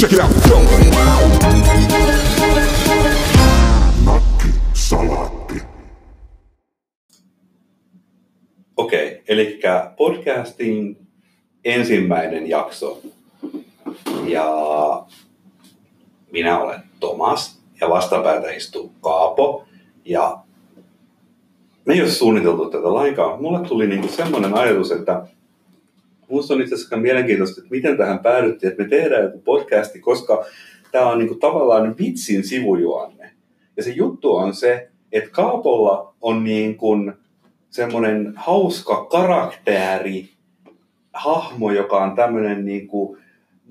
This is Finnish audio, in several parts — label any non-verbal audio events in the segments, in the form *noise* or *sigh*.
Check it out. Nakki. Okei, eli podcastin ensimmäinen jakso. Ja minä olen Tomas ja vastapäätä istuu Kaapo. Ja me ei ole suunniteltu tätä lainkaan. Mulle tuli niinku semmoinen ajatus, että Minusta on itse asiassa mielenkiintoista, että miten tähän päädyttiin, että me tehdään joku podcasti, koska tämä on niinku tavallaan vitsin sivujuonne. Ja se juttu on se, että Kaapolla on niin kuin semmoinen hauska karakteri, hahmo, joka on tämmöinen niin kuin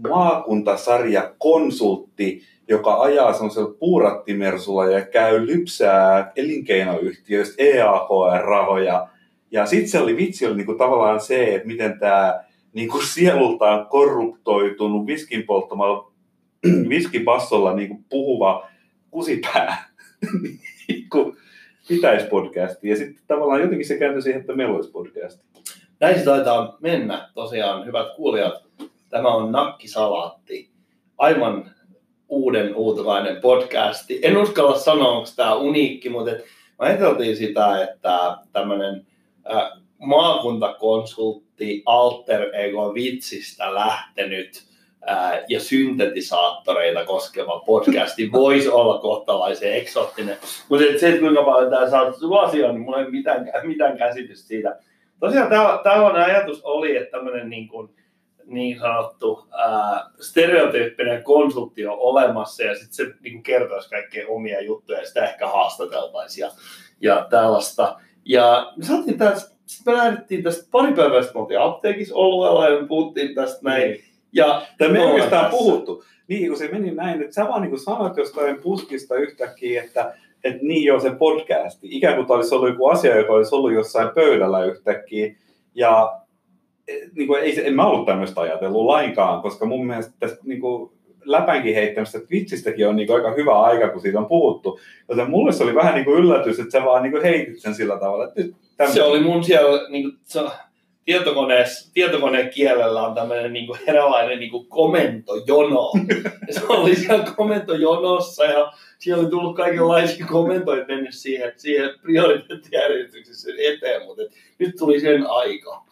maakuntasarja konsultti, joka ajaa semmoisella puurattimersulla ja käy lypsää elinkeinoyhtiöistä EAKR-rahoja. Ja sitten se oli vitsi oli niinku tavallaan se, että miten tämä niinku sielultaan korruptoitunut viskin polttamalla *clears throat* viskibassolla niinku puhuva kusipää *laughs* niinku pitäisi podcasti. Ja sitten tavallaan jotenkin se kääntyi siihen, että meillä olisi podcasti. Näin se taitaa mennä tosiaan, hyvät kuulijat. Tämä on Nakkisalaatti. Aivan uuden uutelainen podcasti. En uskalla sanoa, onko tämä uniikki, mutta mä ajateltiin sitä, että tämmöinen maakuntakonsultti alter ego vitsistä lähtenyt ää, ja syntetisaattoreita koskeva podcasti *laughs* voisi olla kohtalaisen eksoottinen. Mutta se, että kuinka paljon tämä saa suosioon, niin mulla ei mitään, mitään käsitystä siitä. Tosiaan tällainen ajatus oli, että tämmöinen niin, kuin, niin sanottu ää, stereotyyppinen konsultti on olemassa ja sitten se niin kuin kertoisi kaikkea omia juttuja ja sitä ehkä haastateltaisiin ja, ja tällaista. Ja me saatiin tässä sitten me lähdettiin tästä pari päivää sitten, me oltiin apteekissa oluella ja me puhuttiin tästä näin. Niin. Ja Tämä me ei oikeastaan tässä. puhuttu. Niin, kun se meni näin, että sä vaan niin sanoit jostain puskista yhtäkkiä, että, että niin joo, se podcasti. Ikään kuin tämä olisi ollut joku asia, joka olisi ollut jossain pöydällä yhtäkkiä. Ja eh, niin kuin, ei, se- en mä ollut tämmöistä ajatellut lainkaan, koska mun mielestä tästä niin kuin, läpänkin heittämistä vitsistäkin on niin kuin, aika hyvä aika, kun siitä on puhuttu. Joten mulle se oli vähän niin kuin yllätys, että sä vaan niin kuin, heitit sen sillä tavalla, että nyt tämmöinen. Se oli mun siellä niin kuin, se, tietokoneessa, tietokoneen kielellä on tämmöinen niin kuin eräänlainen niin kuin komentojono. Ja se oli siellä komentojonossa ja siellä oli tullut kaikenlaisia komentoja mennyt siihen, siihen prioriteettijärjestyksessä eteen, mutta et nyt tuli sen aika.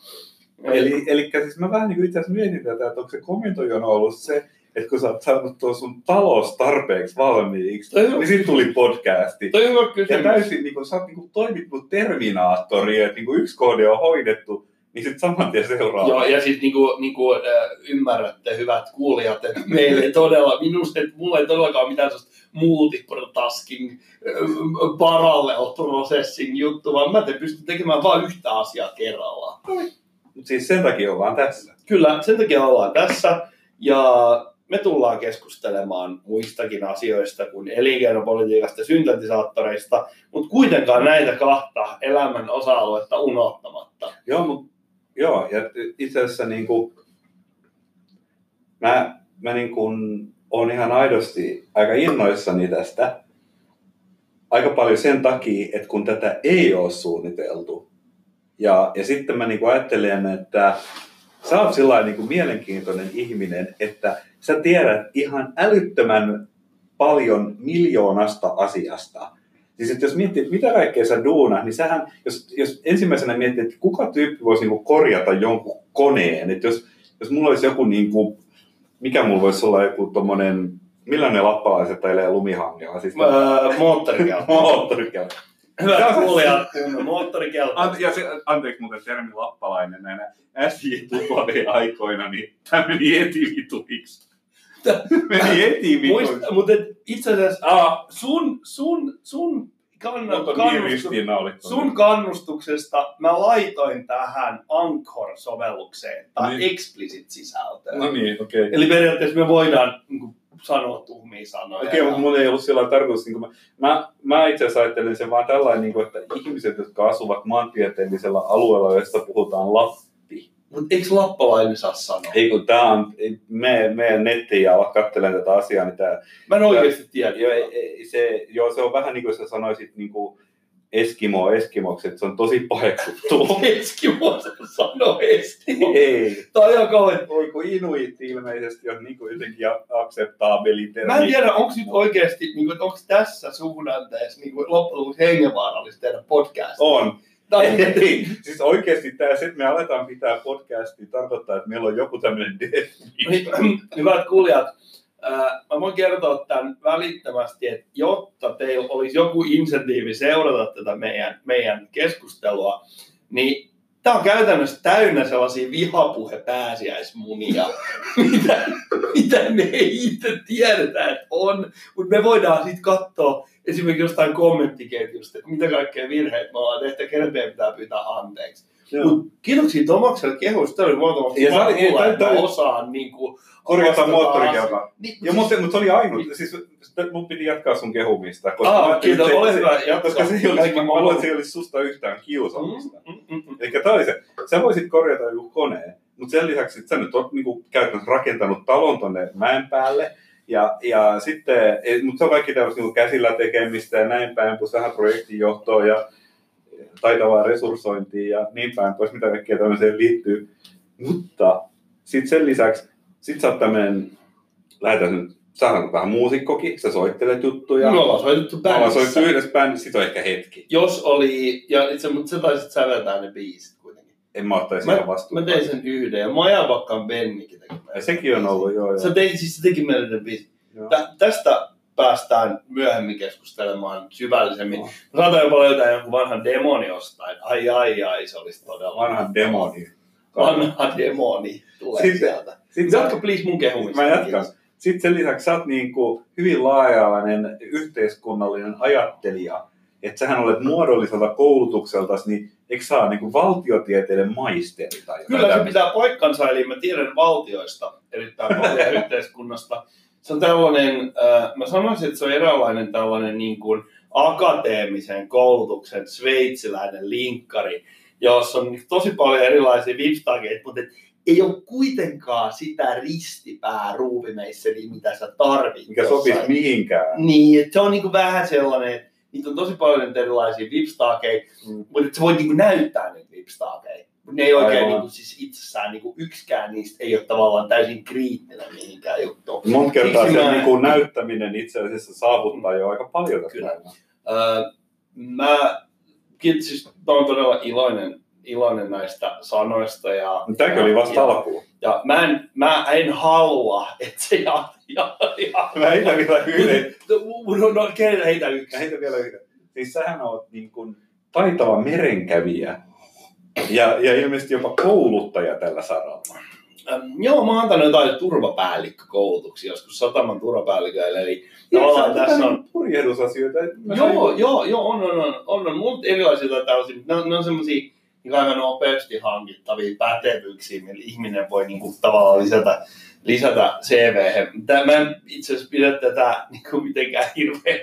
Eli, eli siis mä vähän niin itse asiassa mietin tätä, että onko se komentojono ollut se, että kun sä oot saanut tuon sun talous tarpeeksi valmiiksi, Toi niin sitten tuli podcasti. Toi hyvä Ja kysymys. täysin, niin kuin, sä oot niin kuin, toiminut terminaattori, että niin kuin yksi kohde on hoidettu, niin sitten saman tien seuraava. Joo, ja sitten niinku, niinku, äh, ymmärrätte, hyvät kuulijat, että meillä ei todella, minusta, että mulla ei todellakaan ole mitään sellaista multitasking, äh, parallel processing juttu, vaan mä te pystyn tekemään vain yhtä asiaa kerrallaan. Mutta siis sen takia ollaan tässä. Kyllä, sen takia ollaan tässä, ja me tullaan keskustelemaan muistakin asioista kuin elinkeinopolitiikasta ja syntetisaattoreista, mutta kuitenkaan näitä kahta elämän osa-aluetta unohtamatta. Joo, mut, joo ja itse asiassa niin kuin, mä, mä niin kuin, on ihan aidosti aika innoissani tästä. Aika paljon sen takia, että kun tätä ei ole suunniteltu. Ja, ja sitten mä niin kuin ajattelen, että sä oot sillä niin kuin mielenkiintoinen ihminen, että sä tiedät ihan älyttömän paljon miljoonasta asiasta. Siis että jos miettii, että mitä kaikkea sä duunat, niin sähän, jos, jos ensimmäisenä miettii, että kuka tyyppi voisi niinku korjata jonkun koneen, että jos, jos mulla olisi joku, niinku, mikä mulla voisi olla joku tommonen, millä ne lappalaiset ajelee lumihangella? Siis Öö, moottorikelkka. *laughs* moottorikelkka. Hyvät kuulijat, moottorikelkka. Ante- ja se, anteeksi muuten termi lappalainen näinä SJ-tupovien aikoina, niin tämä meni etivituiksi. meni etivituiksi. Mutta itse asiassa Ah, sun, sun, sun, kanna, mutta niin kannustu, sun kannustuksesta mä laitoin tähän Anchor-sovellukseen tai Niin. explicit-sisältöön. No niin, okei. Okay. Eli periaatteessa me voidaan niin kuin, sanoa tuhmia sanoja. Okei, mutta mun ei ollut sillä tarkoitus. Niin mä, mä, mä itse asiassa ajattelin sen vaan tällainen, niin kuin, että ihmiset, jotka asuvat maantieteellisellä alueella, josta puhutaan Lappi. Mutta eikö lappalainen saa sanoa? Ei kun tää on, me, meidän nettiin ja ala katselemaan tätä asiaa, niin tää, Mä en oikeasti tiedä. jo, ei- ei- se, joo, se on vähän niin kuin sä sanoisit niin kuin Eskimo Eskimoksi, että se on tosi paheksuttu. *laughs* Eskimo, se sanoo Eskimo. Ei. Toi on kauhean. Voi kun Inuit ilmeisesti on niin kuin jotenkin akseptaabeli termi. Mä en tiedä, onko nyt oikeasti, niin kuin, onko tässä suhdanteessa niin kuin loppujen lopuksi hengenvaarallista tehdä podcast? On. Tai, Ei, siis oikeasti tämä, se, että me aletaan pitää podcastia, tarkoittaa, että meillä on joku tämmöinen death Niin, Hyvät kuulijat, mä voin kertoa tämän välittömästi, että jotta teillä olisi joku insentiivi seurata tätä meidän, meidän keskustelua, niin tämä on käytännössä täynnä sellaisia vihapuhepääsiäismunia, *laughs* mitä, mitä me ei itse tiedetä, että on, mutta me voidaan sitten katsoa esimerkiksi jostain kommenttiketjusta, että mitä kaikkea virheitä me ollaan tehty kenen pitää pyytää anteeksi. Mut kiitoksia Tomakselle kehuista. Tämä oli muutama Ja se oli- että tää- mä osaan niin kuin, Korjata moottorikelkaa. Niin, Ja mutta, mutta se oli ainut, siis sitä- mun piti jatkaa sun kehumista. Koska Aa, kiitos, ole se- hyvä, jatka. Koska se ei olisi, mä luulen, että se ei olisi susta yhtään kiusaamista. Mm, mm, mm. Eli tämä oli se, sä voisit korjata joku koneen, mutta sen lisäksi, että sä nyt oot niinku käytännössä rakentanut talon tonne mäen päälle, ja, ja sitten, mutta se on kaikki tämmöistä niinku käsillä tekemistä ja näin päin, plus vähän projektinjohtoa ja taitavaa resurssointia ja niin päin pois, mitä kaikkea tämmöiseen liittyy. Mutta sitten sen lisäksi, sit sä oot tämmöinen, lähetään nyt, sä oot vähän muusikkokin, sä soittelet juttuja. Me ollaan soitettu Me ollaan bändissä. soittu yhdessä bändissä, sit on ehkä hetki. Jos oli, ja itse, mutta sä taisit säveltää ne biisit kuitenkin. En mä ottaisi Mä, ihan vastuuta. mä tein sen yhden, ja Majavakkaan Bennikin teki meille Ja sekin on ollut, joo. joo. Sä teit, siis se teki meille ne biisit. Tä, tästä päästään myöhemmin keskustelemaan syvällisemmin. No. Mä saatan jopa löytää jonkun vanhan demoni jostain. Ai ai ai, se olisi todella Vanha demoni. Vanha demoni tulee Sitten- sieltä. Sitten sä, Jatka please mun kehumista. mä jatkan. Sitten sen lisäksi sä oot niin kuin hyvin laaja-alainen yhteiskunnallinen ajattelija. Että sähän olet muodolliselta koulutukselta, niin eikö ole niin kuin valtiotieteiden maisteri tai Kyllä se pitää paikkansa, eli mä tiedän valtioista erittäin paljon *laughs* yhteiskunnasta. Se on tällainen, äh, mä sanoisin, että se on eräänlainen tällainen niin kuin akateemisen koulutuksen sveitsiläinen linkkari, jossa on tosi paljon erilaisia vipstageita, mutta et ei ole kuitenkaan sitä ristipää ruuvimeisseliä, mitä sä tarvitset. Mikä sopisi mihinkään. Niin, että se on niinku vähän sellainen, että niitä on tosi paljon erilaisia vipstaakeja, Mm. mutta että sä voit niinku näyttää niitä vipstaakeja. Ne ei oikein Aivan. niinku, siis itsessään, niinku, yksikään niistä ei ole tavallaan täysin kriittinen mihinkään juttuun. Monta kertaa Siksi se mä- niin kuin näyttäminen itse asiassa saavuttaa jo aika paljon tässä Kyllä. Öö, mä, siis, mä oon todella iloinen, iloinen näistä sanoista. Ja, Tämäkin oli vasta ja, alkuun. ja mä, en, mä en halua, että se ja, ja, ja, Mä heitän vielä yhden. no, no, heitä, heitä yksi. Mä heitän vielä yhden. Siis sähän oot niin kuin taitava merenkävijä. Ja, ja ilmeisesti jopa kouluttaja tällä saralla. Ähm, joo, mä oon antanut jotain turvapäällikkökoulutuksia joskus sataman turvapäälliköille, eli tavallaan tässä on... Purjehdusasioita. Joo, joo, joo, on, on, on, on, on mulla erilaisia tällaisia, mutta ne on, ne on semmosia niin aivan nopeasti hankittavia pätevyyksiä, millä ihminen voi niin kuin, tavallaan lisätä, lisätä CV. Tää, mä en itse asiassa pidä tätä *laughs* niin kuin, mitenkään hirveän,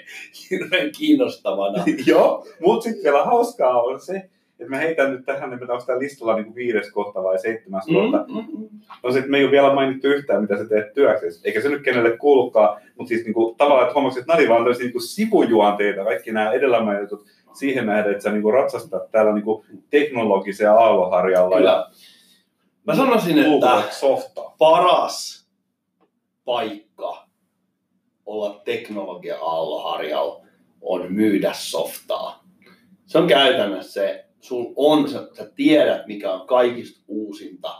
hirveän kiinnostavana. *laughs* Joo, mutta sitten vielä hauskaa on se, että mä heitän nyt tähän, että onko tämä listalla niin kuin viides kohta vai seitsemäs kohta. Mm, mm, mm. No sit me ei ole vielä mainittu yhtään, mitä sä teet työksesi. Eikä se nyt kenelle kuulukaan, mutta siis niinku, tavallaan, että huomasit, että oli vaan tämmöisiä niinku sivujuonteita, kaikki nämä edellä mainitut siihen nähden, että sä niinku ratsastat täällä niinku teknologisen aallonharjalla. Kyllä. Mä sanoisin, että softaa. paras paikka olla teknologia aalloharjalla on myydä softaa. Se on käytännössä se, sul on, sä, sä tiedät mikä on kaikista uusinta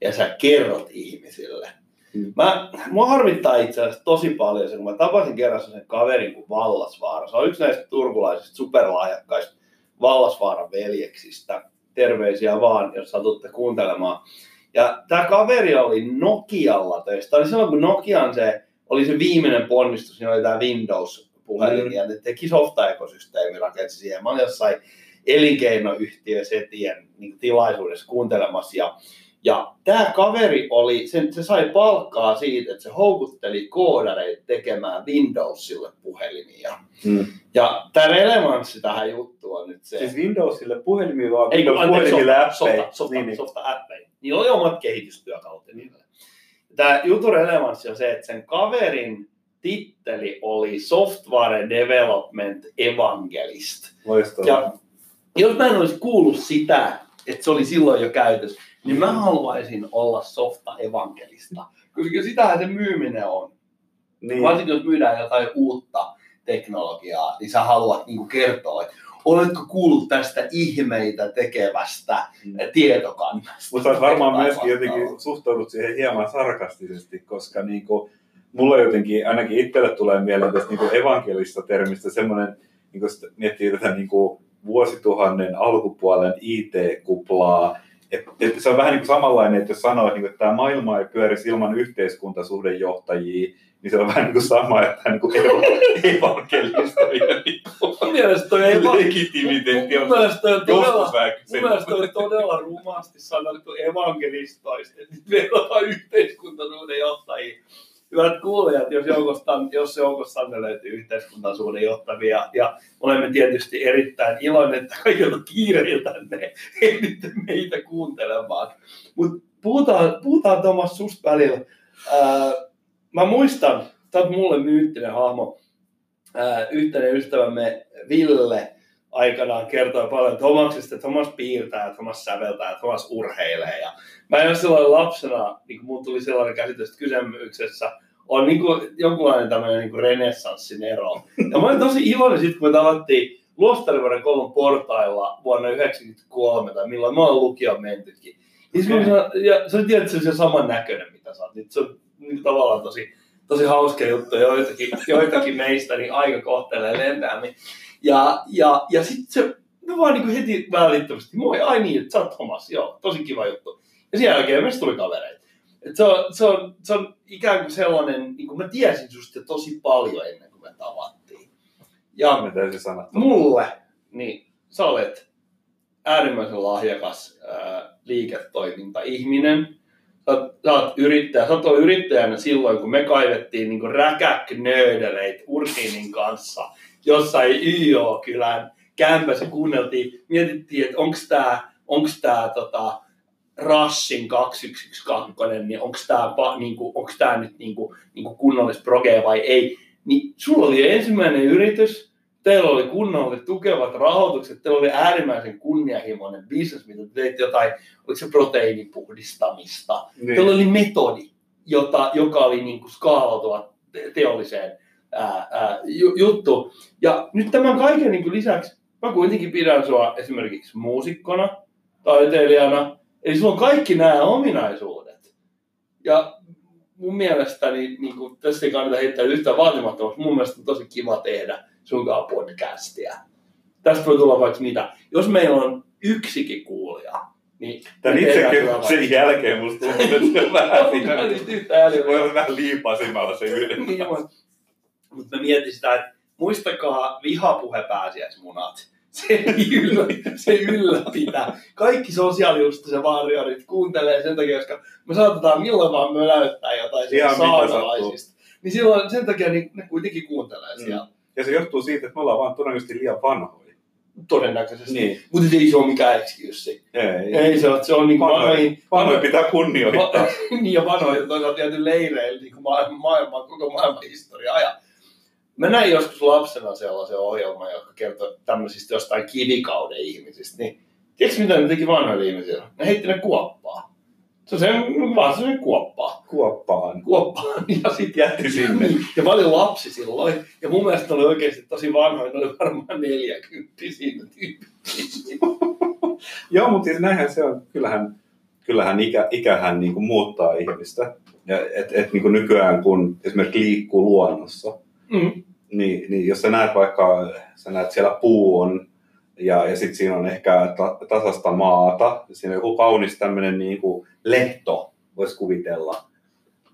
ja sä kerrot ihmisille. Mm. Mä, mua harmittaa itse asiassa tosi paljon se, kun mä tapasin kerran sen kaverin kuin Vallasvaara. Se on yksi näistä turkulaisista superlahjakkaista Vallasvaaran veljeksistä. Terveisiä vaan, jos satutte kuuntelemaan. Ja tämä kaveri oli Nokialla töissä. Tämä oli silloin, kun Nokian se oli se viimeinen ponnistus, niin oli tämä Windows-puhelin, Mm. ja ne teki softa-ekosysteemi, rakensi siihen. Mä olin jossain elinkeinoyhtiö Setien niin tilaisuudessa kuuntelemassa, ja, ja tämä kaveri oli, sen, se sai palkkaa siitä, että se houkutteli koodareita tekemään Windowsille puhelimia. Mm. Ja tämä relevanssi tähän juttuun on nyt se, Siis Windowsille puhelimia vaan ei, kun anteeksi, Windows-puhelimille softa, appeja. softa, Niin, niin. softa appeja. Niillä oli omat kehitystyökalut niin edelleen. Tämä jutun relevanssi on se, että sen kaverin titteli oli Software Development Evangelist. Loistavaa. Ja jos mä en olisi kuullut sitä, että se oli silloin jo käytössä, niin mä haluaisin olla softa evankelista. Koska sitähän se myyminen on. niin. Varsinkin jos myydään jotain uutta teknologiaa, niin sä haluat niin kertoa, että oletko kuullut tästä ihmeitä tekevästä Mm. tietokannasta. Mutta varmaan myöskin jotenkin suhtaudut siihen hieman sarkastisesti, koska niin kuin, mulle jotenkin, ainakin itselle tulee mieleen tästä niin evankelista termistä semmoinen, niin kuin miettii tätä niin kuin vuosituhannen alkupuolen IT-kuplaa, että et se on vähän niin kuin samanlainen, että jos sanoo, että, niin kuin, että tämä maailma ei pyörisi ilman yhteiskuntasuhdejohtajia, niin se on vähän niin kuin sama, että niin *laughs* evankelista niin toi ei vaan... legitimiteetti on joskus vähän mun mielestä toi on todella rumasti sanottu evankelistoista, että meillä on yhteiskuntasuuden johtajia. Hyvät kuulijat, jos joukosta, jos joukostanne löytyy yhteiskuntasuuden johtavia, ja olemme tietysti erittäin iloinen, että kaikilta kiireiltänne ehditte meitä kuuntelemaan. Mutta puhutaan, puhutaan Thomas susta välillä. Ää, mä muistan, sä oot mulle myyttinen hahmo, ää, ystävämme Ville aikanaan kertoi paljon Tomaksesta, että Tomas piirtää, Tomas säveltää, Tomas urheilee. Ja mä en ole silloin lapsena, niin kun mun tuli sellainen käsitys, että kysymyksessä on niin kuin jonkunlainen tämmöinen niin renessanssin ero. Ja mä olin tosi iloinen sitten, kun me tavattiin Luostarivuoden koulun portailla vuonna 1993, tai milloin mä oon lukioon mentykin. Ja, okay. Okei. ja se on tietysti se saman näköinen, mitä sä oot. Nyt se on niin tavallaan tosi, tosi hauska juttu. Joitakin, joitakin meistä niin aika kohtelee lentäämmin. Ja, ja, ja sitten se, me vaan niin heti välittömästi, moi, ai niin, että sä oot Thomas, joo, tosi kiva juttu. Ja sen jälkeen meistä tuli kavereita. Et se, on, se, on, se on ikään kuin sellainen, niin kuin mä tiesin susta tosi paljon ennen kuin me tavattiin. Ja Me täysin sanoa. mulle, niin sä olet äärimmäisen lahjakas ää, liiketoiminta-ihminen. Sä sä oot yrittäjä. Sä oot yrittäjänä silloin, kun me kaivettiin niin räkäknöödeleit Ursiinin kanssa jossain YO-kylän kämpässä kuunneltiin, mietittiin, että onko tämä onks tää, tota, Rassin 2112, niin onko tämä niinku, onks tää nyt niinku, niinku kunnollis progea vai ei. Niin sulla oli ensimmäinen yritys, teillä oli kunnolla tukevat rahoitukset, teillä oli äärimmäisen kunnianhimoinen bisnes, mitä te teitte jotain, oliko se proteiinipuhdistamista. Niin. Teillä oli metodi, jota, joka oli niin kuin teolliseen ää, ää, ju- juttu. Ja nyt tämän kaiken niin kuin lisäksi mä kuitenkin pidän sua esimerkiksi muusikkona, taiteilijana, eli sulla on kaikki nämä ominaisuudet. Ja mun mielestäni niin kuin, tässä ei kannata heittää yhtään vaatimattomaksi, mun mielestä on tosi kiva tehdä sunkaan podcastia. Tästä voi tulla vaikka mitä. Jos meillä on yksikin kuulija, niin itsekin hyvä sen jälkeen musta tuntuu, että se on vähän *laughs* olla vähän se yhden. Niin, mutta mä mietin sitä, että muistakaa vihapuhe pääsiäismunat. *laughs* Se, yllä, se ylläpitää. Kaikki sosiaaliystävät varjorit kuuntelee sen takia, koska me saatetaan milloin vaan möläyttää jotain saamelaisista. Niin silloin sen takia niin ne kuitenkin kuuntelee Mm. siellä. Ja se johtuu siitä, että me ollaan vaan todennäköisesti liian vanhoja. Todennäköisesti. Niin. Mutta ei se ole mikään excuse. Ei. Ei se ole, se on niin kuin Vanhoja, vanhoja pitää kunnioittaa. Va- *laughs* niin ja vanhoja toisaalta jääty leireille niin kuin maailman, maailman, koko maailman historia ajan. Mä näin joskus lapsena sellaisen ohjelman, joka kertoi tämmöisistä jostain kivikauden ihmisistä. Niin, tiedätkö mitä ne teki vanhoille ihmisille? Ne heitti ne kuoppaa. Se on se, vaan se kuoppaa. Kuoppaan. Kuoppaan *laughs* ja sitten Jätti sinne. ja mä olin lapsi silloin. Ja mun mielestä oli oikeasti tosi vanhoja. Ne oli varmaan 40 siinä tyyppi. *laughs* Joo, mutta siis näinhän se on. Kyllähän, kyllähän ikä, ikähän niin kuin muuttaa ihmistä. Ja et, et niin kuin nykyään, kun esimerkiksi liikkuu luonnossa, Mm. Niin, niin jos sä näet vaikka, sä näet siellä puu on, ja, ja sitten siinä on ehkä ta, tasasta maata, siinä on joku kaunis tämmöinen niin kuin lehto, voisi kuvitella.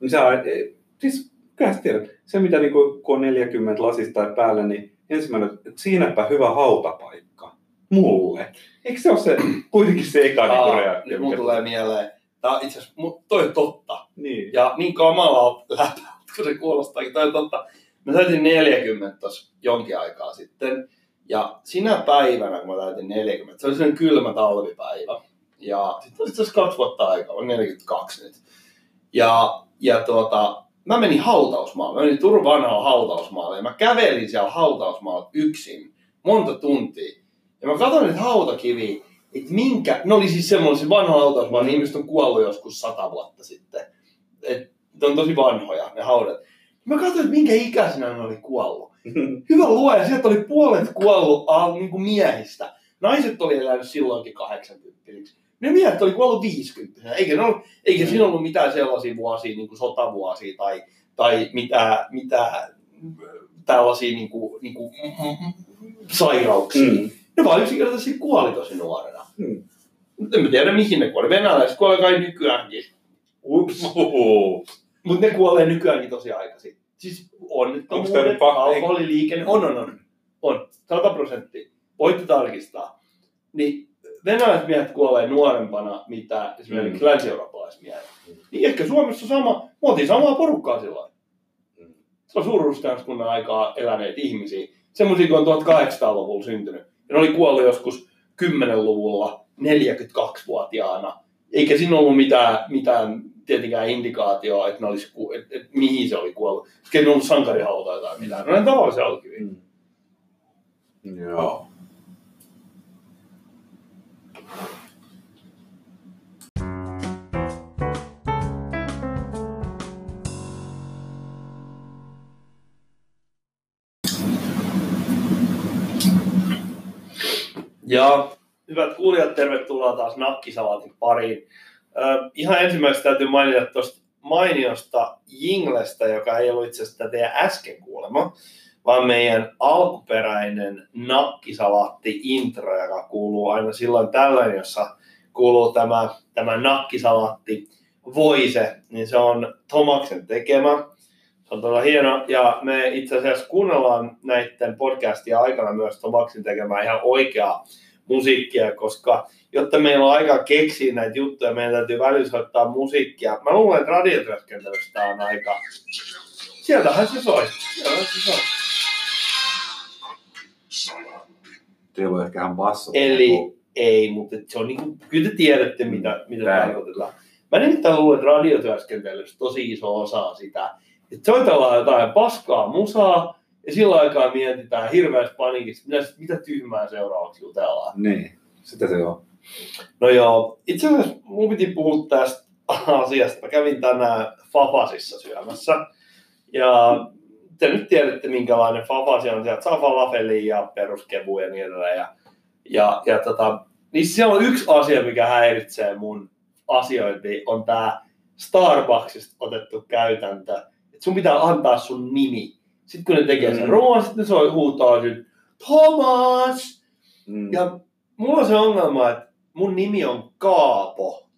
Niin eh, siis kyllä sä tiedät, se mitä niin kuin, kun on 40 lasista tai päällä, niin ensimmäinen, että siinäpä hyvä hautapaikka. Mulle. Eikö se ole se, kuitenkin se eka niin reaktio? mun tulee mieleen. On itse asiassa, toi on totta. Niin. Ja niin kamala läpä, kun se kuulostaakin, toi on totta. Mä täytin 40 tos jonkin aikaa sitten. Ja sinä päivänä, kun mä täytin 40, se oli sellainen kylmä talvipäivä. Ja sitten itse asiassa kaksi vuotta aikaa, on 42 nyt. Ja, ja tuota, mä menin hautausmaalle. Mä menin Turun vanhaan hautausmaalle ja mä kävelin siellä hautausmaalla yksin monta tuntia. Ja mä katsoin niitä hautakiviä, että minkä, ne oli siis semmoisia vanha hautausmaa, niin ihmiset on kuollut joskus sata vuotta sitten. Et, ne on tosi vanhoja ne haudat. Mä katsoin, että minkä ikäisenä ne oli kuollut. *laughs* Hyvä luoja, sieltä oli puolet kuollut ah, niin kuin miehistä. Naiset oli elänyt silloinkin 80 Ne miehet oli kuollut 50 eikä, ne ollut, eikä siinä ollut mitään sellaisia vuosia, niin kuin sotavuosia tai, tai mitään, mitään tällaisia niin kuin, niin kuin, sairauksia. Mm. Ne vaan yksinkertaisesti kuoli tosi nuorena. Mm. En tiedä mihin ne kuoli. Venäläiset kuolee kai nykyäänkin. Ups. Oho. *laughs* Mutta ne kuolee nykyäänkin tosi aikaisin. Siis onnettomuudet, alkoholiliikenne, on, on, on. On, 100 prosenttia. Voitte tarkistaa. Niin venäläiset miehet kuolee nuorempana, mitä esimerkiksi Mm. mm. länsi-eurooppalaismiehet. Niin ehkä Suomessa sama, me oltiin samaa porukkaa silloin. Mm. Se on suuruuskunnan aikaa eläneet ihmisiä. Semmoisia, kun on 1800-luvulla syntynyt. Ja ne oli kuollut joskus 10-luvulla 42-vuotiaana. Eikä siinä ollut mitään, mitään tietenkään indikaatioa, että, ne olisi, ku- että, että mihin se oli kuollut. Sitten ei ollut sankarihautaa tai mitään. No ne tavallisia alkiviä. Mm. Joo. Ja hyvät kuulijat, tervetuloa taas Nakkisalaatin pariin. Ö, ihan ensimmäiseksi täytyy mainita tuosta mainiosta Jinglestä, joka ei ollut itse asiassa teidän äsken kuulema, vaan meidän alkuperäinen nakkisalaatti-intro, joka kuuluu aina silloin tällöin, jossa kuuluu tämä, tämä nakkisalaatti voise, niin se on Tomaksen tekemä. Se on todella hieno, ja me itse asiassa kuunnellaan näiden podcastien aikana myös Tomaksin tekemään ihan oikeaa musiikkia, koska jotta meillä on aika keksiä näitä juttuja, meidän täytyy välillä soittaa musiikkia. Mä luulen, että radiotyöskentelystä on aika... Sieltähän se soi. Sieltähän se soi. Teillä on ehkä ihan basso. Eli ei, mutta se on niinku, kyllä te tiedätte, mitä, mitä Tää- tarkoitetaan. Mä nimittäin luulen, että radiotyöskentelyssä tosi iso osa sitä, että soitellaan jotain paskaa musaa, ja sillä aikaa mietitään hirveästi paniikissa, mitä, mitä tyhmää seuraavaksi jutellaan. Niin, sitä se on. No joo, itse asiassa mun piti puhua tästä asiasta. Mä kävin tänään Fafasissa syömässä. Ja te nyt tiedätte, minkälainen Fafasi on. Sieltä saa falafelia ja peruskevuja ja niin edelleen. Ja, ja, ja tota, niin siellä on yksi asia, mikä häiritsee mun asiointi, on tämä Starbucksista otettu käytäntö. Että sun pitää antaa sun nimi. Sitten kun ne tekee sen Mm. ruoan, sitten soi huutaa sen, Thomas! Mm. Ja mulla on se ongelma, että mun nimi on Kaapo.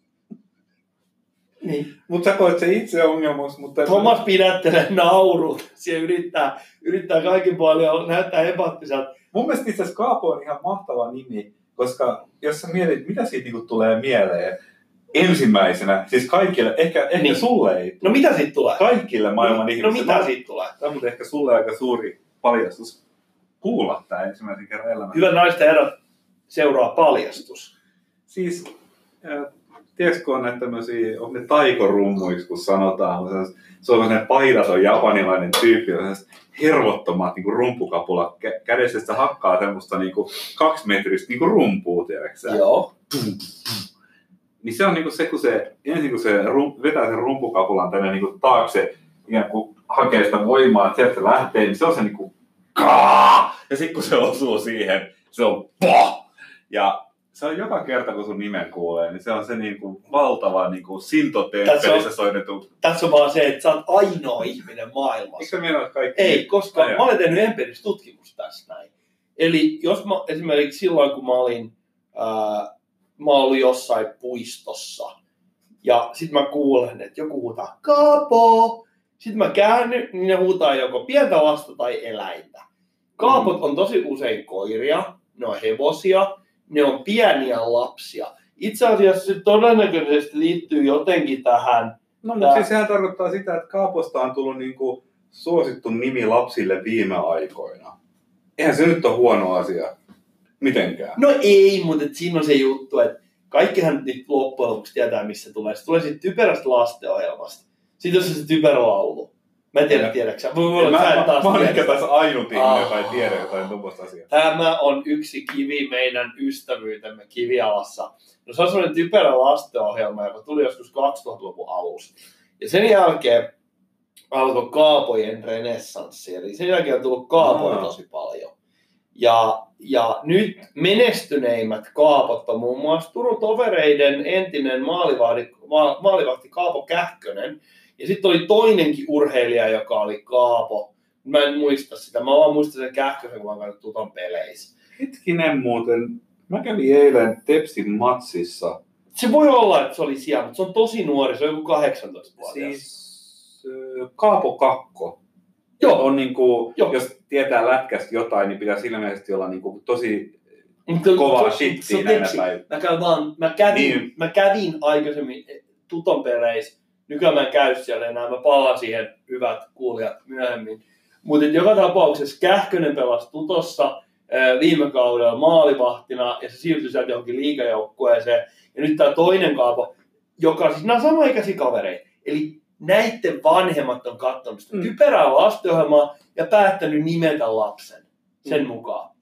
Niin. Mutta sä koet se itse ongelmaksi, mutta... Thomas pidättelee naurut. Se yrittää, yrittää kaikin paljon näyttää empattiselta. Mun mielestä itse asiassa Kaapo on ihan mahtava nimi, koska jos sä mietit, mitä siitä niinku tulee mieleen ensimmäisenä, siis kaikille, ehkä, ehkä Niin. sulle ei, No mitä siitä tulee? kaikille maailman no, ihmisille. no mitä siitä tulee? Tämä on ehkä sulle aika suuri paljastus kuulla tämä ensimmäisen kerran elämässä. Hyvät naiset ja herrat, seuraa paljastus. Siis, äh, tiedätkö, kun on näitä tämmöisiä, on ne taikorummuiksi, kun sanotaan, se on sellainen paidaton japanilainen tyyppi, hervottomat niin rumpukapulat kä- kädessä, se hakkaa semmoista niin kuin, kaksi metristä niin kuin rumpua, tiedätkö? Joo. Niin se on niinku se, kun se, ensin kun se rum, vetää sen rumpukapulan tänne niinku taakse, ikään kuin hakee sitä voimaa, että sieltä se lähtee, niin se on se niinku kaa! Ja sitten kun se osuu siihen, se on pa! Ja se on joka kerta, kun sun nimen kuulee, niin se on se niinku valtava niinku Tässä sintotemppelissä on- soitettu. Tässä on vaan se, että sä oot ainoa ihminen maailmassa. Eikö kaikki... Ei, koska Ai mä olen tehnyt empiiristä tutkimusta tästä näin. Eli jos mä esimerkiksi silloin, kun mä olin, ää, mä olin jossain puistossa, ja sitten mä kuulen, että joku huutaa, Kaapo! Sitten mä käännyn, niin ne huutaa joko pientä lasta tai eläintä. Kaapot on tosi usein koiria, ne on hevosia, ne on pieniä lapsia. Itse asiassa se todennäköisesti liittyy jotenkin tähän No, mutta siis sehän tarkoittaa sitä, että Kaaposta on tullut niinku suosittu nimi lapsille viime aikoina. Eihän se nyt ole huono asia. Mitenkään. No ei, mutta siinä on se juttu, että kaikkihan nyt loppujen lopuksi tietää, missä se tulee. Se tulee siitä typerästä lastenohjelmasta. Sitten jos on se typerä laulu. Mä en tiedä, tiedätkö sä? Voi olla, Mä, mä, et taas mä, oon tiedä. ehkä tässä ainut ihminen, joka ei Ah. tiedä jotain tuommoista asiaa. Tämä on yksi kivi meidän ystävyytemme kivialassa. No se on semmoinen typerä lastenohjelma, joka tuli joskus 2000-luvun alussa. Ja sen jälkeen alkoi kaapojen renessanssi. Eli sen jälkeen on tullut kaapoja Aa. tosi paljon. Ja, ja nyt menestyneimmät kaapot on muun muassa Turun tovereiden entinen maalivahti, ma, maalivahti Kaapo Kähkönen. Ja sitten oli toinenkin urheilija, joka oli Kaapo. Mä en muista sitä. Mä vaan muistan sen Kähkösen, kun mä Tuton peleissä. Hetkinen muuten, mä kävin eilen Tepsin matsissa. Se voi olla, että se oli siellä, mutta se on tosi nuori. Se on joku 18-vuotias. Siis Kaapo Kakko. Joo, On niinku, Joo. jos tietää lätkästä jotain, niin pitäisi ilmeisesti olla niinku tosi mutta kovaa shittiä näinä päivinä. Mä, käyn vaan, mä, kävin, Niin. niin. mä kävin aikaisemmin Tuton peleissä. Nykyään mä en käy siellä enää. Mä palaan siihen hyvät kuulijat myöhemmin. Mutta joka tapauksessa Kähkönen pelasi Tutossa ää, viime kaudella maalivahtina ja se siirtyi sieltä johonkin liigajoukkueeseen. Ja nyt tämä toinen kaapo, joka siis nämä samaikäisiä kavereita. Eli näiden vanhemmat on katsonut sitä Mm. typerää lastenohjelmaa ja päättänyt nimetä lapsen sen Mm. mukaan.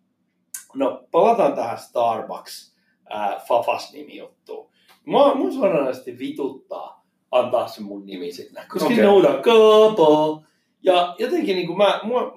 No, palataan tähän Starbucks ää, Fafas nimi juttuun. Mua, mun suoranaisesti vituttaa antaa se mun nimi sinne, koska okay. nouda kaapo. Ja jotenkin niin kuin mä, mua,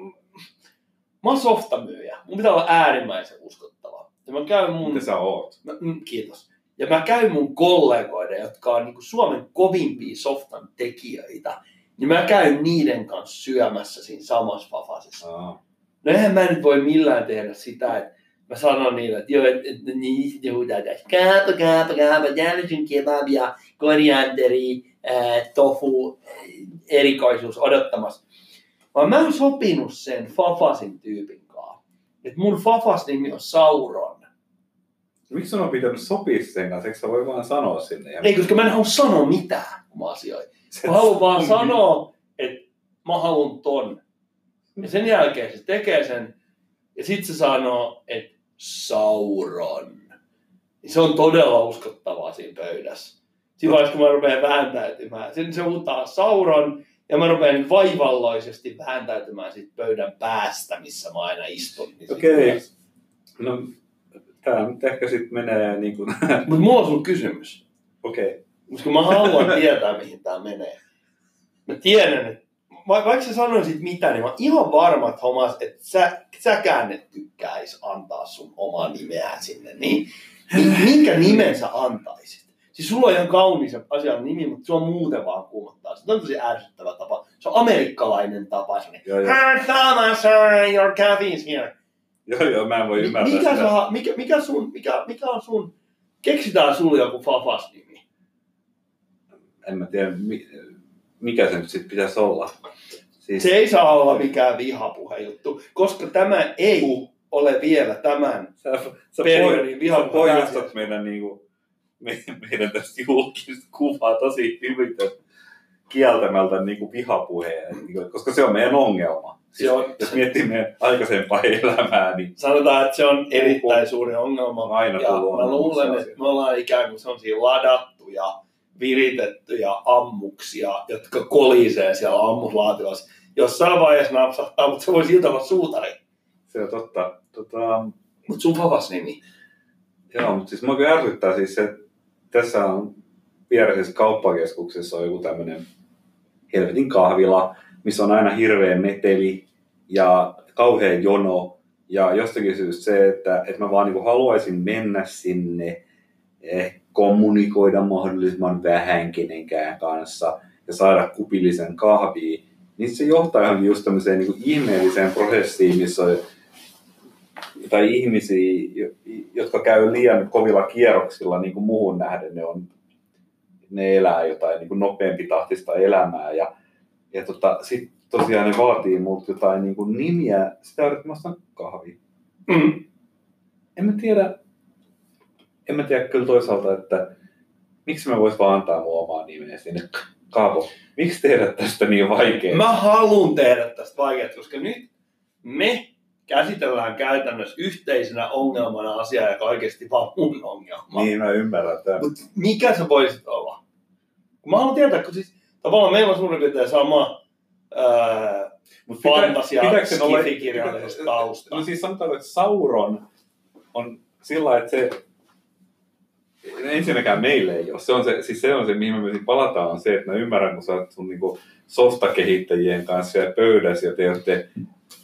mä oon softamyyjä. Mun pitää olla äärimmäisen uskottava. Ja mä käyn mun... Mitä sä oot? Mä, mm, kiitos. Ja mä käyn mun kollegoiden, jotka on niin Suomen kovimpia softan tekijöitä, niin mä käyn niiden kanssa syömässä siinä samassa Fafasissa. Aa. No eihän mä nyt voi millään tehdä sitä, että mä sanon niille, että joo, että et, niin huutaa tässä, kaapa, kaapa, kaapa, täällä sun kebabia, korianderi, ää, tofu, erikoisuus odottamassa. Vaan mä oon sopinut sen Fafasin tyypin kanssa. Että mun Fafas nimi on Sauron. Miksi sun on pitänyt sopia sen kanssa? Eikö sä voi vaan sanoa sinne? Ei, koska mä en halua sanoa mitään, kun mä asioin. Mä haluan vaan sanoa, että mä haluan ton. Ja sen jälkeen se tekee sen, ja sitten se sanoo, että Sauron. Ja Se on todella uskottavaa siinä pöydässä. Siinä vaiheessa, kun mä rupean vääntäytymään. Sen se huutaa Sauron, ja mä rupean vaivalloisesti vääntäytymään siitä pöydän päästä, missä mä aina istun. Niin Okei. No, tää nyt ehkä sitten menee niin kuin... Mutta mulla on sun kysymys. Okei. Okay. Koska mä haluan tietää, mihin tämä menee. Mä tiedän, että va- vaikka sä sanoisit mitä, niin mä oon ihan varma, että Thomas, että sä, säkään et tykkäis antaa sun omaa nimeä sinne. Niin, niin minkä nimen sä antaisit? Siis sulla on ihan kaunis asian nimi, mutta se on muuten vaan kuumottaa. Se on tosi ärsyttävä tapa. Se on amerikkalainen tapa. Sinne. Joo, joo. Hi Thomas, sorry, your coffee's here. joo, joo, mä en voi ymmärtää mikä, sitä. sä, mikä, mikä, sun, mikä, mikä on sun, keksitään sulle joku Fafas nimi. En mä tiedä, mi- mikä se nyt sitten pitäisi olla. Siis, Se ei saa olla mikään vihapuhe juttu, koska tämä ei ole vielä tämän. sä, sä, periodin vihan sä meidän, niinku, me, meidän tästä julkista kuvaa tosi hyvin kieltämältä niinku vihapuheen, niinku, koska se on meidän ongelma. Se on, Jos miettii meidän aikaisempaa elämää, niin sanotaan, että se on erittäin suuri ongelma. on aina Ja mä luulen, että me ollaan ikään kuin sellaisia ladattuja, viritettyjä ammuksia, jotka kolisee siellä ammuslaatilassa. Jossain vaiheessa napsahtaa, mutta se voi siltä olla suutari. Se on totta. Tota, Mutta sun Fafas nimi. joo, mutta siis mua kyllä ärsyttää siis se, että tässä on viereisessä kauppakeskuksessa on joku tämmöinen helvetin kahvila, missä on aina hirveä meteli ja kauhean jono. Ja jostakin syystä se, että, että mä vaan niin haluaisin mennä sinne, eh, kommunikoida mahdollisimman vähän kenenkään kanssa ja saada kupillisen kahvia, niin se johtaa johonkin just tämmöiseen niin ihmeelliseen prosessiin, missä on tai ihmisiä, jo- jotka käy liian kovilla kierroksilla niin kuin muuhun nähden, ne, on, ne elää jotain niin kuin nopeampi tahtista elämää. Ja, ja tota, sitten tosiaan ne vaatii multa jotain niin kuin nimiä, sitä varten, että mä ostan kahvia. Mm. En mä tiedä, en mä tiedä kyllä toisaalta, että miksi mä vois vaan antaa mun omaa nimeä sinne. Kaapo, miksi tehdä tästä niin vaikeaa? Mä haluan tehdä tästä vaikeaa, koska nyt me käsitellään käytännössä yhteisenä ongelmana asiaa, joka oikeasti vaan mun ongelma. Niin, mä ymmärrän tämän. Mutta mikä se voisit olla? Mä haluan tietää, kun siis tavallaan meillä on suurin piirtein sama Mut fantasia skifikirjallisesta taustaa. No siis sanotaanko, että Sauron on sillä että se ensinnäkään meille ei ole. Se on se, siis se, on se mihin me palataan, on se, että mä ymmärrän, kun sä oot sun niinku softakehittäjien kanssa siellä pöydässä ja te olette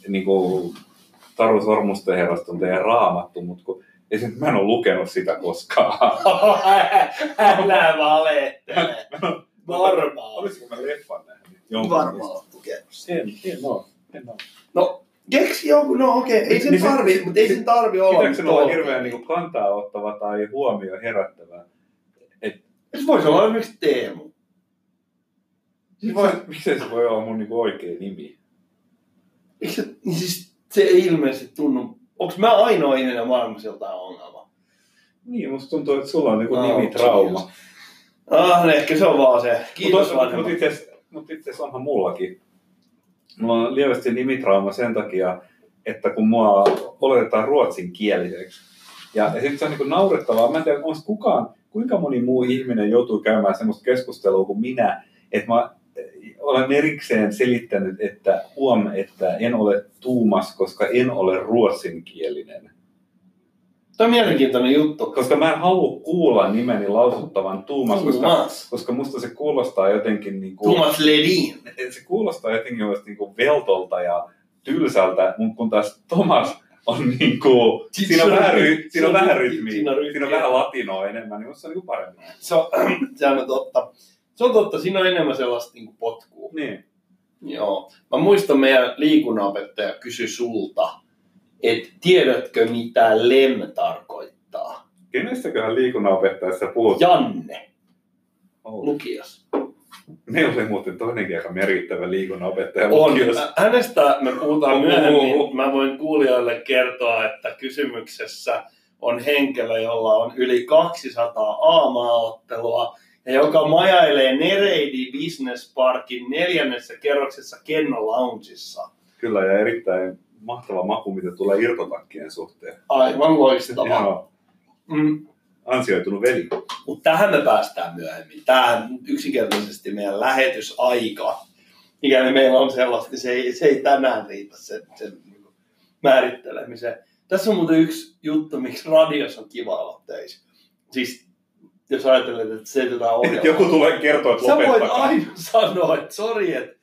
niinku Taru Sormusten herrasta on teidän raamattu, mutta kun esimerkiksi mä en ole lukenut sitä koskaan. *laughs* Älä valehtele. Varmaan. Olisiko mä leffan nähnyt? Varmaan oot lukenut. En, en oo. En oo. No, keksi joku, no okei, ei sen Niin se- tarvi, mutta ei sen tarvi olla. Pitääkö sen olla hirveän niin kantaa ottava tai huomio herättävä? Se voisi olla esimerkiksi Teemu. Siis voi, miksei se voi olla mun niin oikea nimi? Eikö se, niin siis se ei ilmeisesti tunnu. Onko mä ainoa ihminen maailmassa, jolta on ongelma? Niin, musta tuntuu, että sulla on niin Oh, nimitrauma. Ah, no ehkä se on vaan se. Kiitos Mutta mut itse mut itse asiassa onhan mullakin. Mulla on lievästi nimitrauma sen takia, että kun mua oletetaan ruotsinkieliseksi. Ja, ja sitten se on niin naurettavaa. Mä en tiedä, onko kukaan, kuinka moni muu ihminen joutuu käymään semmoista keskustelua kuin minä, että mä eh, olen erikseen selittänyt, että huom, että en ole tuumas, koska en ole ruotsinkielinen. Tämä on mielenkiintoinen juttu. Koska mä en halua kuulla nimeni lausuttavan tuumas, koska, Tuumas. koska musta se kuulostaa jotenkin niin kuin, Tuomas Ledin. se kuulostaa jotenkin just niin kuin veltolta ja tylsältä, mutta kun taas Thomas on niin kuin, Siis siinä on se on- vähän, ry, siinä on se on vähän rytmi- rytmiä, siinä on siinä on vähän latinoa enemmän, niin musta se on niin kuin paremmin. Se on, *clears throat* sehän on totta. Se on totta, siinä on enemmän sellaista niin potkua. Niin. Joo. Mä muistan meidän liikunnanopettaja kysyi sulta, että tiedätkö mitä lem tarkoittaa? Kenestäköhän liikunnanopettajassa puhut? Janne, Oh. lukios. Meillä oli muuten toinenkin aika merkittävä liikunnanopettaja On. lukiossa. Ä- Hänestä me puhutaan myöhemmin. Mä voin kuulijoille kertoa, että kysymyksessä on henkilö, jolla on yli 200 aamaaottelua ja joka majailee Nereidi Business Parkin neljännessä kerroksessa Kenno Loungeissa. Kyllä, ja erittäin mahtava maku, mitä tulee irtotakkien suhteen. Aivan loistava. Mm. ansioitunut veli. Mutta tähän me päästään myöhemmin. Tähän yksinkertaisesti meidän lähetysaika, mikäli meillä on sellaista, niin se ei, se ei tänään riitä sen, sen määrittelemiseen. Tässä on muuten yksi juttu, miksi radios on kiva olla töissä. Siis jos ajattelet, että se tätä ohjelmaa. Joku tulee kertoa, että Sä voit aina sanoa, että sori, että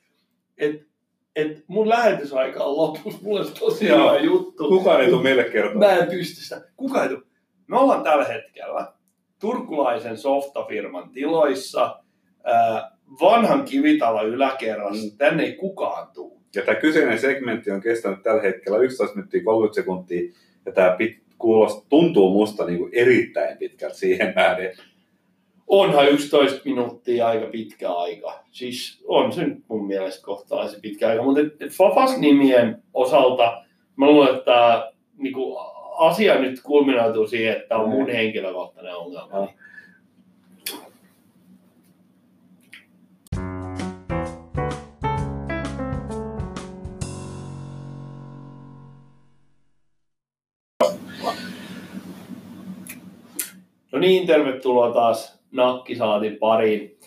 et, et mun lähetysaika on lopussa. Mulla olisi tosi Joo. hyvä juttu. Kukaan ei tule meille kertomaan. Mä en pysty sitä. Kuka ei tuu? Me ollaan tällä hetkellä turkulaisen softafirman tiloissa, ää, vanhan kivitalon yläkerrassa. Mm. Tänne ei kukaan tuu. Ja tämä kyseinen segmentti on kestänyt tällä hetkellä 11 minuuttia 30 sekuntia, ja tämä pit, kuulost, tuntuu musta niin kuin erittäin pitkältä siihen nähden. Onhan 11 minuuttia aika pitkä aika. Siis on se nyt mun mielestä kohtalaisen pitkä aika. Mutta Fafas-nimien osalta mä luulen, että tää, niinku, asia nyt kulminoituu siihen, että tämä on mun henkilökohtainen ongelma. Joo. No niin, tervetuloa taas Nakkisaatin pariin.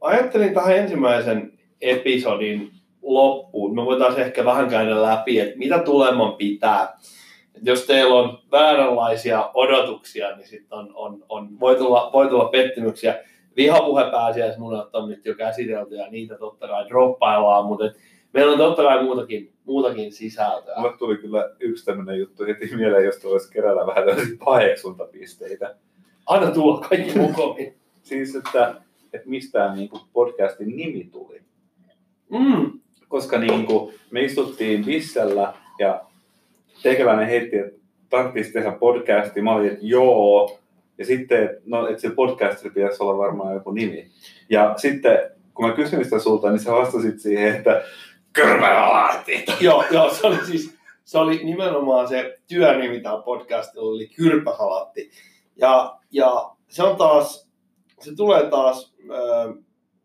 Ajattelin tähän ensimmäisen episodin loppuun. Me voitaisiin ehkä vähän käydä läpi, että mitä tuleman pitää. Et jos teillä on vääränlaisia odotuksia, niin sitten on, on, on, voi, tulla, voi tulla pettymyksiä. Vihapuhe pääsiäismunat on nyt jo käsitelty ja niitä totta kai droppaillaan, mutta et meillä on totta kai muutakin, muutakin sisältöä. Mulle tuli kyllä yksi tämmöinen juttu heti mieleen, josta voisi kerätä vähän tällaisia paheksuntapisteitä. Anna tulla kaikki mukaan. *laughs* Siis, että, että mistä niin kuin podcastin nimi tuli. Mm. Koska niin kuin, me istuttiin Vissellä ja teikäläinen heitti, että tarvitsisi tehdä podcasti. Mä olin, että joo. Ja sitten, no, että se podcastilla pitäisi olla varmaan joku nimi. Ja sitten, kun mä kysyin sitä sulta, niin sä vastasit siihen, että Kyrmäalaatti. *laughs* joo, joo, se oli siis se oli nimenomaan se työnimi täällä podcastilla oli Kyrpäsalatti. Ja, ja se on taas, se tulee taas,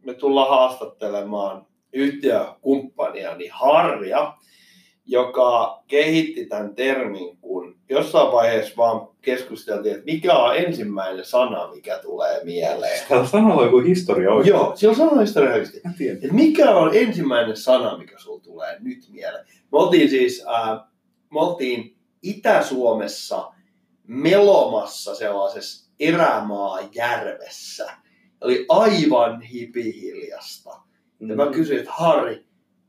me tullaan haastattelemaan yhtiökumppania, niin Harria. joka kehitti tämän termin, kun jossain vaiheessa vaan keskusteltiin, että mikä on ensimmäinen sana, mikä tulee mieleen. Täällä sanalla joku historia oikein. Joo, siellä on sanahistoria oikeasti. Mä tiedän. Et mikä on ensimmäinen sana, mikä sulla tulee nyt mieleen? Me oltiin siis, äh, me oltiin Itä-Suomessa melomassa sellaisessa erämaajärvessä. Oli aivan hipihiljasta. Ja mä kysyin, että Harri,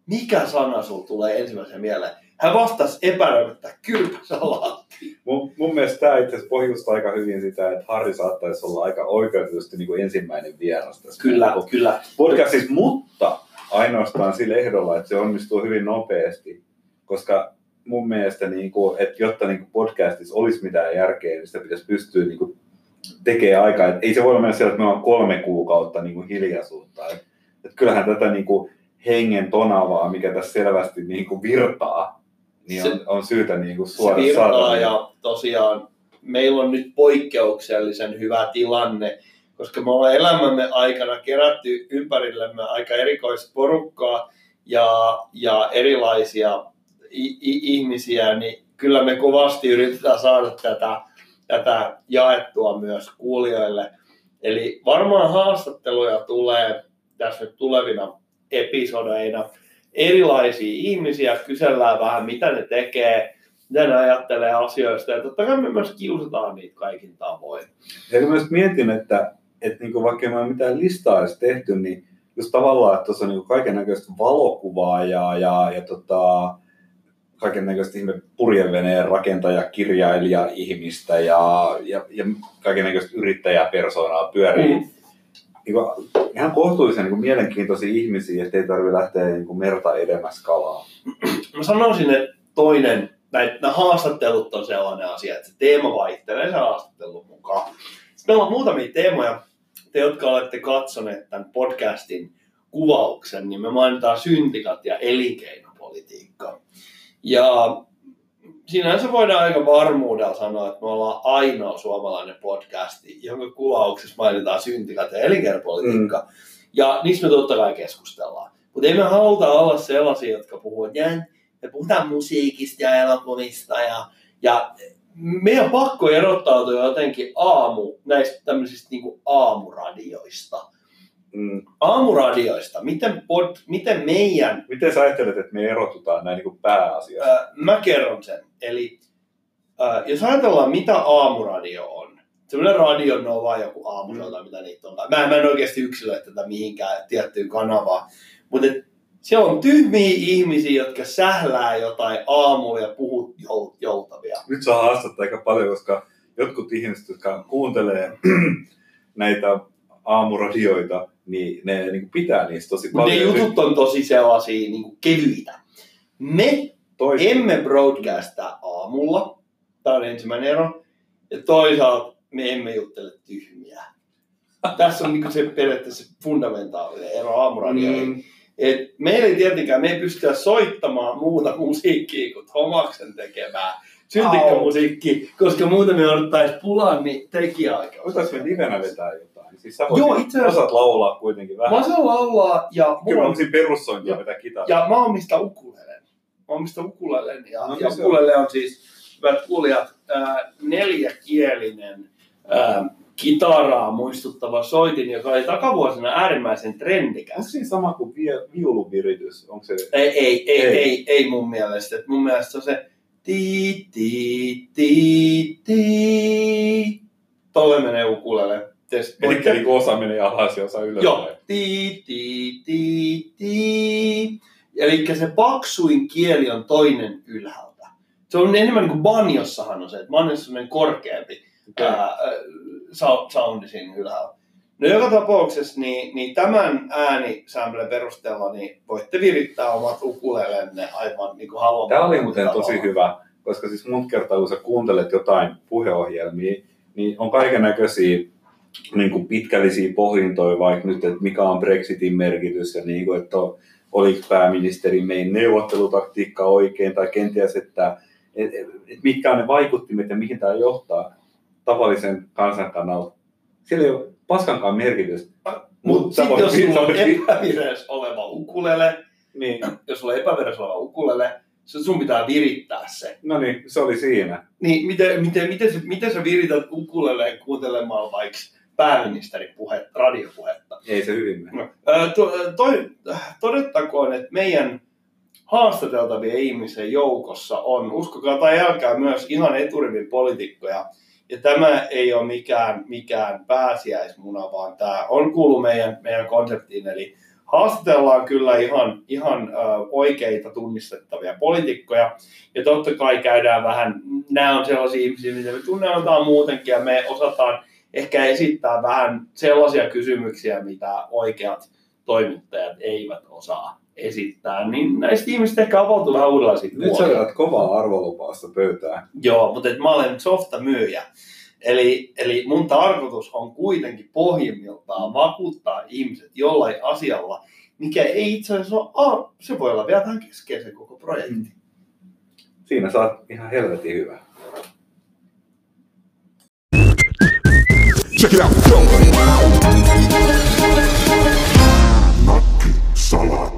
mikä sana sulla tulee ensimmäisenä mieleen? Hän vastasi epäröimättä, kylpäsalaatti. Mun, mun mielestä tämä itse pohjustaa aika hyvin sitä, että Harri saattaisi olla aika oikeutetusti niin kuin ensimmäinen vieras tässä Kyllä, koko kyllä. podcastissa, mutta ainoastaan sillä ehdolla, että se onnistuu hyvin nopeasti, koska mun mielestä, niin kuin, että jotta niin kuin podcastissa olisi mitään järkeä, niin sitä pitäisi pystyä niin kuin, tekemään aikaa. Et ei se voi mennä siellä, että me on kolme kuukautta niin kuin hiljaisuutta. Et, et kyllähän tätä niin kuin, hengen tonavaa, mikä tässä selvästi niin kuin, virtaa, niin on, on syytä niin kuin, Se suoda virtaa saada- ja tosiaan meillä on nyt poikkeuksellisen hyvä tilanne, koska me ollaan elämämme aikana kerätty ympärillemme aika erikoista porukkaa ja, ja erilaisia i- i- ihmisiä, niin kyllä me kovasti yritetään saada tätä, tätä jaettua myös kuulijoille. Eli varmaan haastatteluja tulee tässä nyt tulevina episodeina erilaisia ihmisiä, kysellään vähän mitä ne tekee, mitä ne ajattelee asioista ja totta kai me myös kiusataan niitä kaikin tavoin. Ja mä just mietin, että, että niin vaikka mä mitään listaa edes tehty, niin just tavallaan, että tuossa on niin kaiken näköistä valokuvaa ja, ja, ja tota, kaiken näköistä ihme purjeveneen rakentaja, kirjailija, ihmistä ja, ja, ja kaiken näköistä yrittäjäpersoonaa pyörii. Mm. Niin kuin, ihan kohtuullisen niin kuin mielenkiintoisia ihmisiä, ettei tarvitse lähteä niin kuin merta edemmäs kalaa. Mä sanoisin, että toinen, näitä, nämä haastattelut on sellainen asia, että se teema vaihtelee se haastattelun mukaan. Sitten meillä on muutamia teemoja, te jotka olette katsoneet tämän podcastin kuvauksen, niin me mainitaan syntikat ja elinkeinopolitiikka. Ja sinänsä voidaan aika varmuudella sanoa, että me ollaan ainoa suomalainen podcasti, jonka kuvauksessa mainitaan syntikat ja elinkeinopolitiikka. Mm. Ja niistä me totta kai keskustellaan. Mutta ei me haluta olla sellaisia, jotka puhuu, että "Jää, me puhutaan musiikista ja elokuvista ja, ja meidän pakko erottautua jotenkin aamu, näistä tämmöisistä niin aamuradioista. Mm. Aamuradioista, miten, pod, miten meidän Miten sä ajattelet, että me erotutaan näin niin pääasiassa? Ö, mä kerron sen. Eli ö, jos ajatellaan, mitä aamuradio on, semmoinen radio on vaan joku aamuselta, mitä niitä on. Mä, mä en oikeasti yksilöi tätä mihinkään tiettyyn kanavaan, mutta siellä on tyhmiä ihmisiä, jotka sählää jotain aamulla ja puhuu jout, joutavia. nyt saa haastetta aika paljon, koska jotkut ihmiset, jotka kuuntelee *clears throat* näitä aamuradioita, niin ne niin kuin pitää niistä tosi Mutta ne paljon. jutut on tosi sellaisia niin kuin kevyitä. Me Toista. emme broadcasta aamulla, tämä on ensimmäinen ero, ja toisaalta me emme juttele tyhmiä. Tässä on niinku se periaatteessa fundamentaalinen ero aamuradioihin. Mm, Et meillä ei tietenkään, me ei pystytä soittamaan muuta musiikkia kuin Tomaksen tekemää syntikkamusiikki, koska muuten me jouduttaisiin pulaan niin tekijäaikaa. Voitaisiin me livenä vetää jotain. Siis sä Joo, itse asiassa- osaat laulaa kuitenkin Mä vähän. osaan laulaa ja, Kyllä mä olisin perussointia vetää kitaraa. ja mä omistan ukulelen. Mä omistan ukulelen ja, No, ja niin on. ukulele on siis, hyvät kuulijat, ää, neljäkielinen ää, kitaraa muistuttava soitin, joka oli takavuosina äärimmäisen trendikäs. Onko siinä sama kuin vie- viuluviritys? Onko se... Ei, ei, ei, Ei. ei, ei mun mielestä. Et mun mielestä se on se ti ti ti ti. Tolle menee ukulele. Tes- Eli niin kuin osa menee alas ja osa ylös. Joo. Ti ti ti ti. Eli se paksuin kieli on toinen ylhäältä. Se on enemmän niin kuin banjossahan on se, että banjossa on korkeampi Okei. ää, soundi siinä ylhäällä. No joka tapauksessa niin, niin tämän äänisämplen perusteella niin voitte virittää omat ukulelenne aivan niin kuin haluamaan. Tämä oli muuten tosi hyvä, koska siis monta kertaa kun sä kuuntelet jotain puheohjelmia, niin on kaiken näköisiä niin kuin pitkällisiä pohdintoja, vaikka nyt, että mikä on Brexitin merkitys ja niin kuin, että oliko pääministeri meidän neuvottelutaktiikka oikein tai kenties, että et, et, et mitkä on ne vaikuttimet ja mihin tämä johtaa tavallisen kansan kannalta. Siellä ei ole paskankaan merkitystä. Mutta voit- jos sulla on epävireessä oleva ukulele, Niin, jos sulla on epävireessä oleva ukulele, sun pitää virittää se. No niin, se oli siinä. Niin, miten, miten, miten, sä, miten sä virität ukuleleen kuuntelemaan vaikka pääministerin puhe, radiopuhetta? Ei se hyvin mene. No, to, toi, todettakoon, että meidän haastateltavien ihmisen joukossa on, uskokaa tai älkää, myös ihan eturivin poliitikkoja. Ja tämä ei ole mikään, mikään pääsiäismuna, vaan tämä on kuulu meidän, meidän konseptiin. Eli haastatellaan kyllä ihan, ihan ö, oikeita tunnistettavia poliitikkoja. Ja totta kai käydään vähän, nämä on sellaisia ihmisiä, mitä me tunnetaan muutenkin, ja me osataan ehkä esittää vähän sellaisia kysymyksiä, mitä oikeat toimittajat eivät osaa esittää, niin näistä ihmistä ehkä avautuu vähän uudenlaisia Nyt sä vedät kovaa arvolupausta pöytään. Joo, mutta et mä olen softa-myyjä. Eli, eli mun tarkoitus on kuitenkin pohjimmiltaan vakuuttaa ihmiset jollain asialla, mikä ei itse asiassa ole, se voi olla vielä vähän keskeisen koko projekti. Siinä saat ihan helvetin hyvä. Check it out. Go. Salatti.